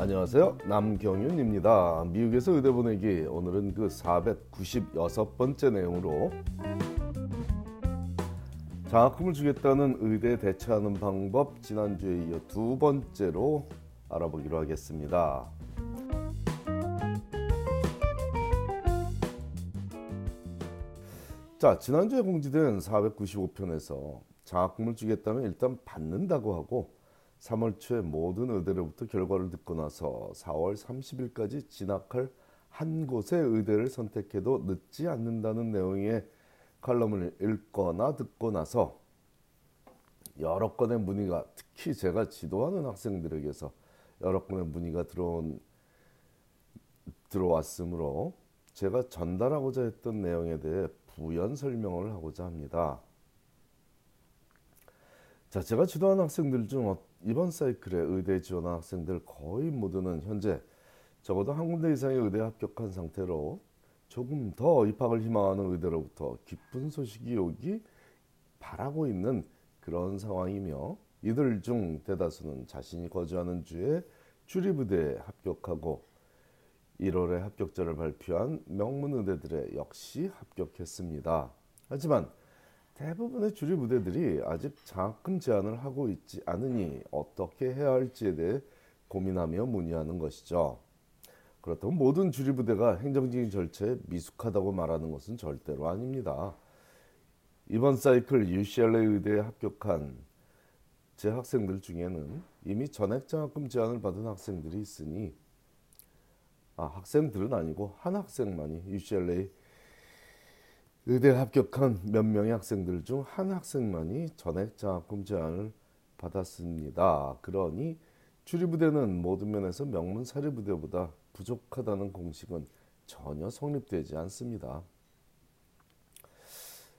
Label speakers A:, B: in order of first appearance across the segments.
A: 안녕하세요. 남경윤입니다. 미국에서 의대 보내기 오늘은 그 496번째 내용으로 장학금을 주겠다는 의대에 대처하는 방법 지난주에 이어 두 번째로 알아보기로 하겠습니다. 자, 지난주에 공지된 495편에서 장학금을 주겠다면 일단 받는다고 하고 3월 초에 모든 의대로부터 결과를 듣고 나서 4월 30일까지 진학할 한 곳의 의대를 선택해도 늦지 않는다는 내용의 칼럼을 읽거나 듣고 나서 여러 건의 문의가 특히 제가 지도하는 학생들에게서 여러 건의 문의가 들어온 들어왔으므로 제가 전달하고자 했던 내용에 대해 부연 설명을 하고자 합니다. 자, 제가 지도하는 학생들 중 어, 이번 사이클에 의대 지원한 학생들 거의 모두는 현재 적어도 한 군데 이상의 의대에 합격한 상태로 조금 더 입학을 희망하는 의대로부터 기쁜 소식이 오기 바라고 있는 그런 상황이며 이들 중 대다수는 자신이 거주하는 주에 주립의대에 합격하고 1월에 합격자를 발표한 명문의대들에 역시 합격했습니다. 하지만 대부분의 주립 의대들이 아직 장학금 제한을 하고 있지 않으니 어떻게 해야 할지에 대해 고민하며 문의하는 것이죠. 그렇다면 모든 주립 의대가 행정적인 절차에 미숙하다고 말하는 것은 절대로 아닙니다. 이번 사이클 UCLA 의대에 합격한 제 학생들 중에는 이미 전액 장학금 제한을 받은 학생들이 있으니 아, 학생들은 아니고 한 학생만이 UCLA 의대 합격한 몇 명의 학생들 중 한 학생만이 전액 장학금 제한을 받았습니다. 그러니 주리부대는 모든 면에서 명문 사립부대보다 부족하다는 공식은 전혀 성립되지 않습니다.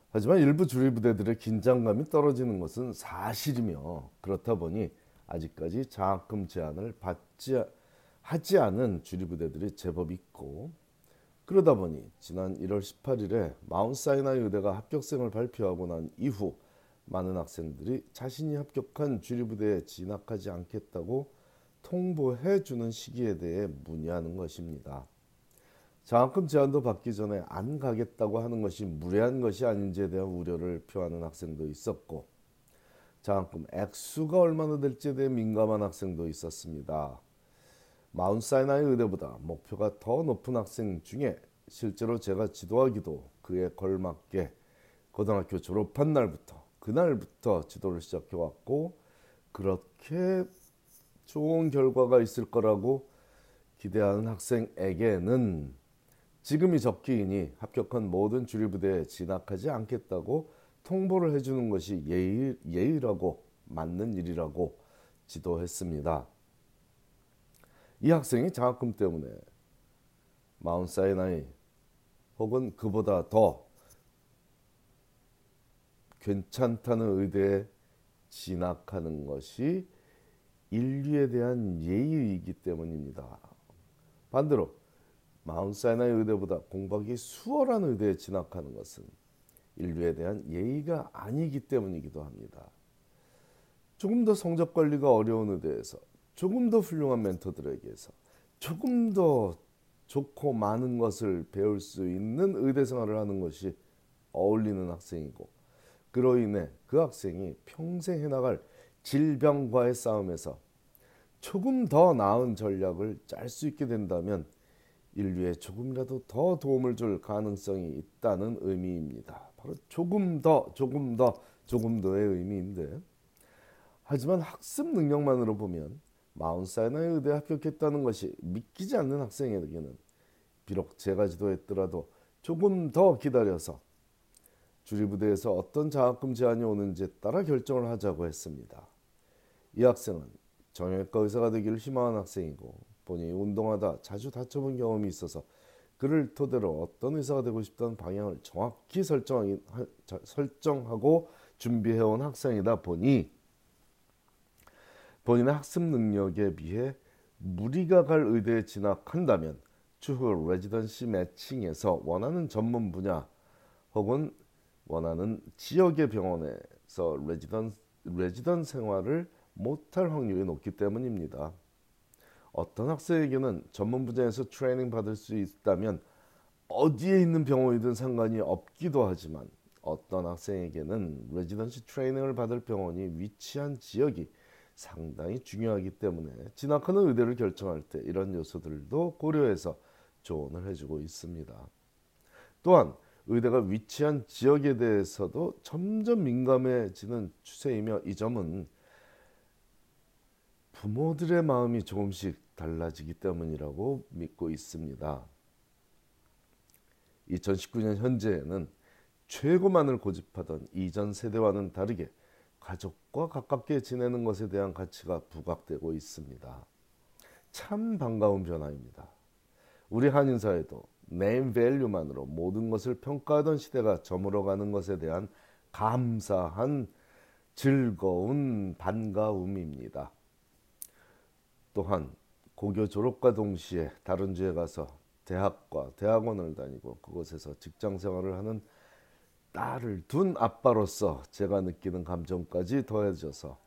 A: 하지만 일부 주리부대들의 긴장감이 떨어지는 것은 사실이며 그렇다 보니 아직까지 장학금 제한을 받지 하지 않은 주리부대들이 제법 있고 그러다 보니 지난 1월 18일에 마운사이나이 의대가 합격생을 발표하고 난 이후 많은 학생들이 자신이 합격한 주리부대에 진학하지 않겠다고 통보해 주는 시기에 대해 문의하는 것입니다. 장학금 제한도 받기 전에 안 가겠다고 하는 것이 무례한 것이 아닌지에 대한 우려를 표하는 학생도 있었고 장학금 액수가 얼마나 될지에 대해 민감한 학생도 있었습니다. 마운사이나이 의대보다 목표가 더 높은 학생 중에 실제로 제가 지도하기도 그에 걸맞게 고등학교 졸업한 날부터 그날부터 지도를 시작해 왔고 그렇게 좋은 결과가 있을 거라고 기대하는 학생에게는 지금이 적기이니 합격한 모든 주립부대에 진학하지 않겠다고 통보를 해주는 것이 예의, 예의라고 맞는 일이라고 지도했습니다. 이 학생이 장학금 때문에 마운사이나이 혹은 그보다 더 괜찮다는 의대에 진학하는 것이 인류에 대한 예의이기 때문입니다. 반대로 마운사이나이 의대보다 공부하기 수월한 의대에 진학하는 것은 인류에 대한 예의가 아니기 때문이기도 합니다. 조금 더 성적 관리가 어려운 의대에서 조금 더 훌륭한 멘토들에게서 조금 더 좋고 많은 것을 배울 수 있는 의대 생활을 하는 것이 어울리는 학생이고 그로 인해 그 학생이 평생 해나갈 질병과의 싸움에서 조금 더 나은 전략을 짤 수 있게 된다면 인류에 조금이라도 더 도움을 줄 가능성이 있다는 의미입니다. 바로 조금 더, 조금 더, 조금 더의 의미인데 하지만 학습 능력만으로 보면 마운사이나이 의대에 합격했다는 것이 믿기지 않는 학생에게는 비록 제가 지도했더라도 조금 더 기다려서 주리부대에서 어떤 장학금 제한이 오는지에 따라 결정을 하자고 했습니다. 이 학생은 정형외과 의사가 되기를 희망하는 학생이고 본인이 운동하다 자주 다쳐본 경험이 있어서 그를 토대로 어떤 의사가 되고 싶다는 방향을 정확히 설정하고 준비해온 학생이다 보니 본인의 학습 능력에 비해 무리가 갈 의대에 진학한다면 추후 레지던시 매칭에서 원하는 전문 분야 혹은 원하는 지역의 병원에서 레지던, 레지던 생활을 못할 확률이 높기 때문입니다. 어떤 학생에게는 전문 분야에서 트레이닝 받을 수 있다면 어디에 있는 병원이든 상관이 없기도 하지만 어떤 학생에게는 레지던시 트레이닝을 받을 병원이 위치한 지역이 상당히 중요하기 때문에 진학하는 의대를 결정할 때 이런 요소들도 고려해서 조언을 해주고 있습니다. 또한 의대가 위치한 지역에 대해서도 점점 민감해지는 추세이며 이 점은 부모들의 마음이 조금씩 달라지기 때문이라고 믿고 있습니다. 2019년 현재에는 최고만을 고집하던 이전 세대와는 다르게 가족과 가깝게 지내는 것에 대한 가치가 부각되고 있습니다. 참 반가운 변화입니다. 우리 한인사회도 네임 밸류만으로 모든 것을 평가하던 시대가 저물어가는 것에 대한 감사한 즐거운 반가움입니다. 또한 고교 졸업과 동시에 다른 주에 가서 대학과 대학원을 다니고 그곳에서 직장 생활을 하는 딸을 둔 아빠로서 제가 느끼는 감정까지 더해져서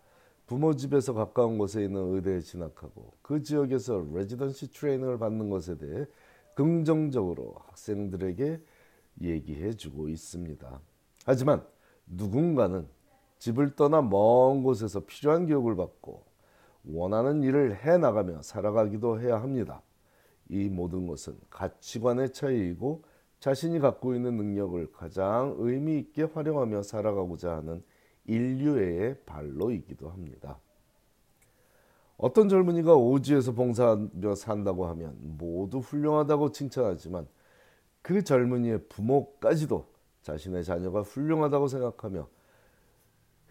A: 부모 집에서 가까운 곳에 있는 의대에 진학하고 그 지역에서 레지던시 트레이닝을 받는 것에 대해 긍정적으로 학생들에게 얘기해 주고 있습니다. 하지만 누군가는 집을 떠나 먼 곳에서 필요한 교육을 받고 원하는 일을 해 나가며 살아가기도 해야 합니다. 이 모든 것은 가치관의 차이이고 자신이 갖고 있는 능력을 가장 의미 있게 활용하며 살아가고자 하는 인류의 발로이기도 합니다. 어떤 젊은이가 오지에서 봉사하며 산다고 하면 모두 훌륭하다고 칭찬하지만 그 젊은이의 부모까지도 자신의 자녀가 훌륭하다고 생각하며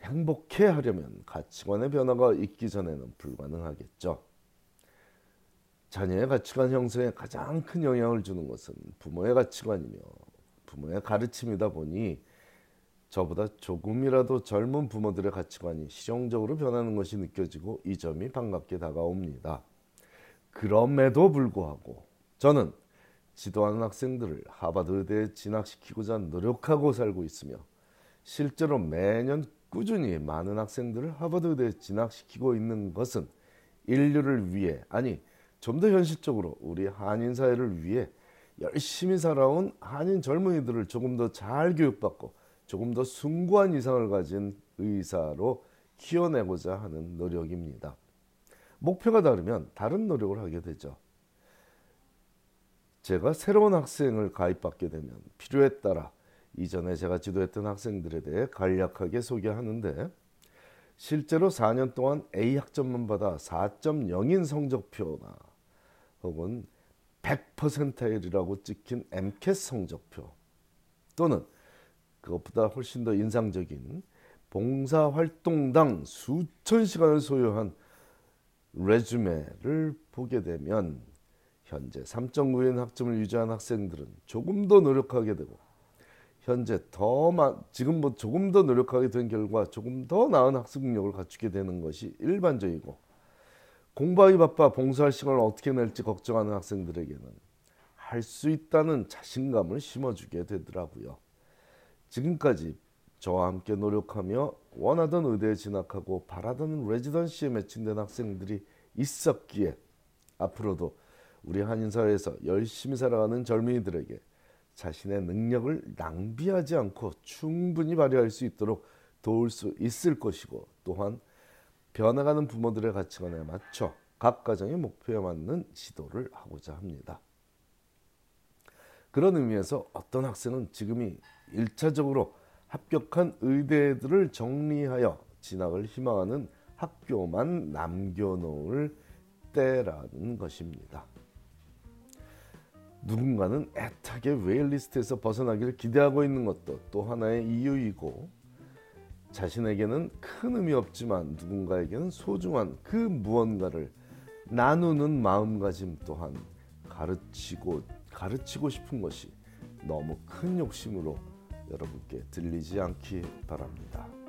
A: 행복해 하려면 가치관의 변화가 있기 전에는 불가능하겠죠. 자녀의 가치관 형성에 가장 큰 영향을 주는 것은 부모의 가치관이며 부모의 가르침이다 보니 저보다 조금이라도 젊은 부모들의 가치관이 실용적으로 변하는 것이 느껴지고 이 점이 반갑게 다가옵니다. 그럼에도 불구하고 저는 지도하는 학생들을 하버드 의대에 진학시키고자 노력하고 살고 있으며 실제로 매년 꾸준히 많은 학생들을 하버드 의대에 진학시키고 있는 것은 인류를 위해 아니 좀 더 현실적으로 우리 한인 사회를 위해 열심히 살아온 한인 젊은이들을 조금 더 잘 교육받고 조금 더 숭고한 이상을 가진 의사로 키워내고자 하는 노력입니다. 목표가 다르면 다른 노력을 하게 되죠. 제가 새로운 학생을 가입받게 되면 필요에 따라 이전에 제가 지도했던 학생들에 대해 간략하게 소개하는데 실제로 4년 동안 A 학점만 받아 4.0인 성적표나 혹은 100%일이라고 찍힌 MCAT 성적표 또는 그것보다 훨씬 더 인상적인 봉사활동당 수천 시간을 소요한 레주메를 보게 되면 현재 3.9인 학점을 유지한 학생들은 조금 더 노력하게 되고 현재 더 지금 뭐 조금 더 노력하게 된 결과 조금 더 나은 학습 능력을 갖추게 되는 것이 일반적이고 공부하기 바빠 봉사할 시간을 어떻게 낼지 걱정하는 학생들에게는 할 수 있다는 자신감을 심어주게 되더라고요. 지금까지 저와 함께 노력하며 원하던 의대에 진학하고 바라던 레지던시에 매칭된 학생들이 있었기에 앞으로도 우리 한인사회에서 열심히 살아가는 젊은이들에게 자신의 능력을 낭비하지 않고 충분히 발휘할 수 있도록 도울 수 있을 것이고 또한 변해가는 부모들의 가치관에 맞춰 각 가정의 목표에 맞는 지도를 하고자 합니다. 그런 의미에서 어떤 학생은 지금이 1차적으로 합격한 의대들을 정리하여 진학을 희망하는 학교만 남겨놓을 때라는 것입니다. 누군가는 애타게 웨일리스트에서 벗어나기를 기대하고 있는 것도 또 하나의 이유이고 자신에게는 큰 의미 없지만 누군가에게는 소중한 그 무언가를 나누는 마음가짐 또한 가르치고 가르치고 싶은 것이 너무 큰 욕심으로 여러분께 들리지 않기 바랍니다.